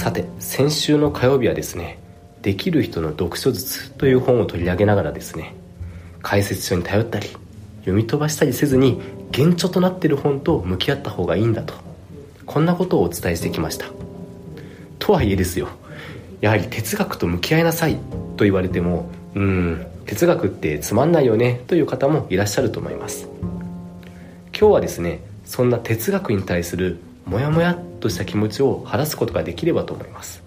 さて先週の火曜日はですね「できる人の読書術」という本を取り上げながらですね解説書に頼ったり読み飛ばしたりせずに原著となっている本と向き合った方がいいんだとこんなことをお伝えしてきました。とはいえですよやはり哲学と向き合いなさいと言われてもうん哲学ってつまんないよねという方もいらっしゃると思います。今日はですねそんな哲学に対するモヤモヤっとした気持ちを晴らすことができればと思います。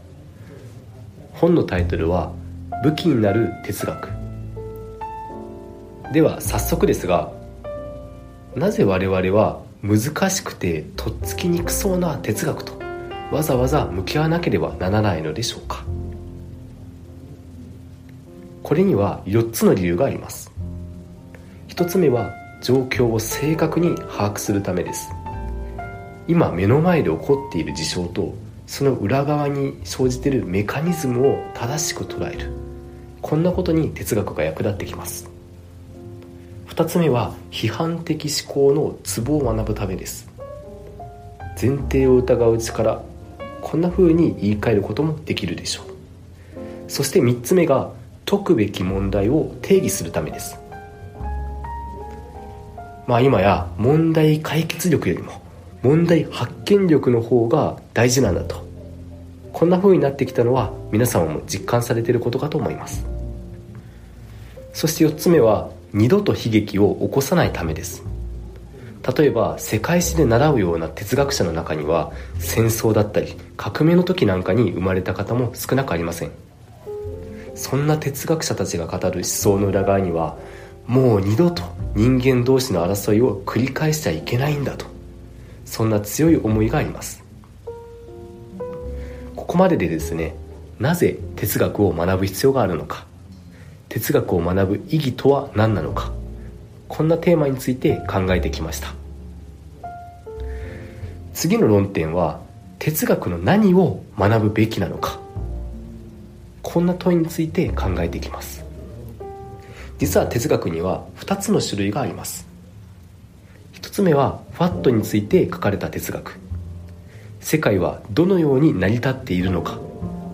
本のタイトルは「武器になる哲学」では早速ですがなぜ我々は難しくてとっつきにくそうな哲学とわざわざ向き合わなければならないのでしょうか。これには4つの理由があります。1つ目は状況を正確に把握するためです。今目の前で起こっている事象とその裏側に生じているメカニズムを正しく捉える。こんなことに哲学が役立ってきます。2つ目は批判的思考のツボを学ぶためです。前提を疑う力こんな風に言い換えることもできるでしょう。そして3つ目が解くべき問題を定義するためです。まあ今や問題解決力よりも問題発見力の方が大事なんだと。こんな風になってきたのは皆様も実感されていることかと思います。そして4つ目は二度と悲劇を起こさないためです。例えば世界史で習うような哲学者の中には戦争だったり革命の時なんかに生まれた方も少なくありません。そんな哲学者たちが語る思想の裏側にはもう二度と人間同士の争いを繰り返しちゃいけないんだと。そんな強い思いがあります。ここまででですねなぜ哲学を学ぶ必要があるのか哲学を学ぶ意義とは何なのかこんなテーマについて考えてきました。次の論点は哲学の何を学ぶべきなのかこんな問いについて考えていきます。実は哲学には2つの種類があります。1つ目はファットについて書かれた哲学。世界はどのように成り立っているのか。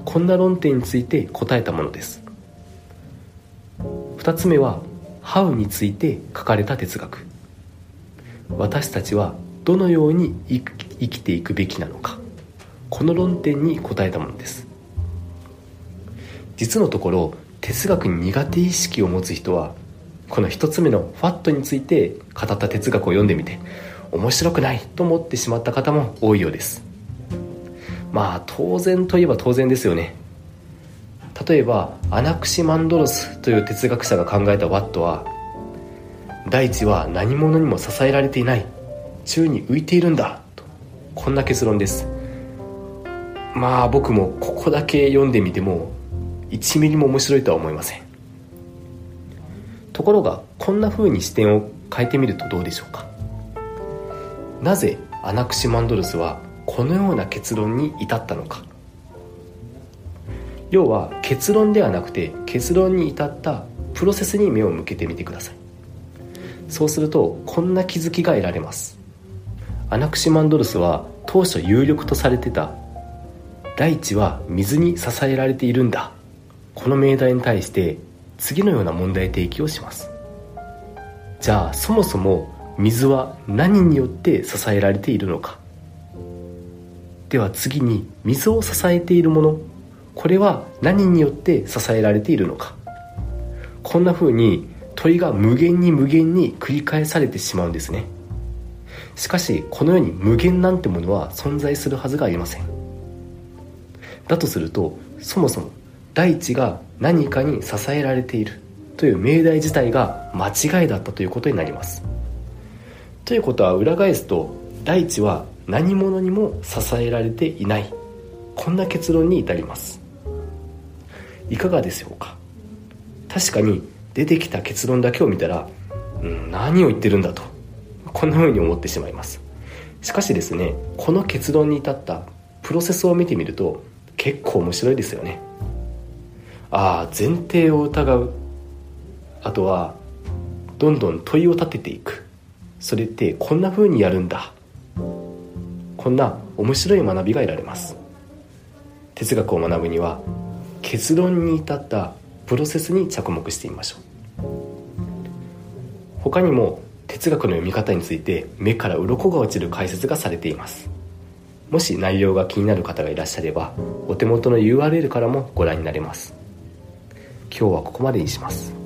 こんな論点について答えたものです。2つ目は「How」について書かれた哲学。私たちはどのように生きていくべきなのか。この論点に答えたものです。実のところ哲学に苦手意識を持つ人はこの1つ目の「ファット」について語った哲学を読んでみて面白くないと思ってしまった方も多いようです。まあ当然といえば当然ですよね。例えばアナクシマンドロスという哲学者が考えたワットは大地は何者にも支えられていない宙に浮いているんだとこんな結論です。まあ僕もここだけ読んでみても1ミリも面白いとは思いません。ところがこんな風に視点を変えてみるとどうでしょうか？なぜアナクシマンドロスはこのような結論に至ったのか？要は結論ではなくて結論に至ったプロセスに目を向けてみてください。そうするとこんな気づきが得られます。アナクシマンドロスは当初有力とされてた。大地は水に支えられているんだ。この命題に対して次のような問題提起をします。じゃあそもそも水は何によって支えられているのか。では次に水を支えているものこれは何によって支えられているのか。こんな風に問いが無限に無限に繰り返されてしまうんですね。しかしこの世に無限なんてものは存在するはずがありません。だとするとそもそも大地が何かに支えられているという命題自体が間違いだったということになります。ということは裏返すと大地は何者にも支えられていない。こんな結論に至ります。いかがでしょうか？確かに出てきた結論だけを見たら、うん、何を言ってるんだとこんな風に思ってしまいます。しかしですねこの結論に至ったプロセスを見てみると結構面白いですよね。ああ前提を疑う。あとはどんどん問いを立てていく。それってこんな風にやるんだ。こんな面白い学びが得られます。哲学を学ぶには結論に至ったプロセスに着目してみましょう。他にも哲学の読み方について目から鱗が落ちる解説がされています。もし内容が気になる方がいらっしゃればお手元の URL からもご覧になれます。今日はここまでにします。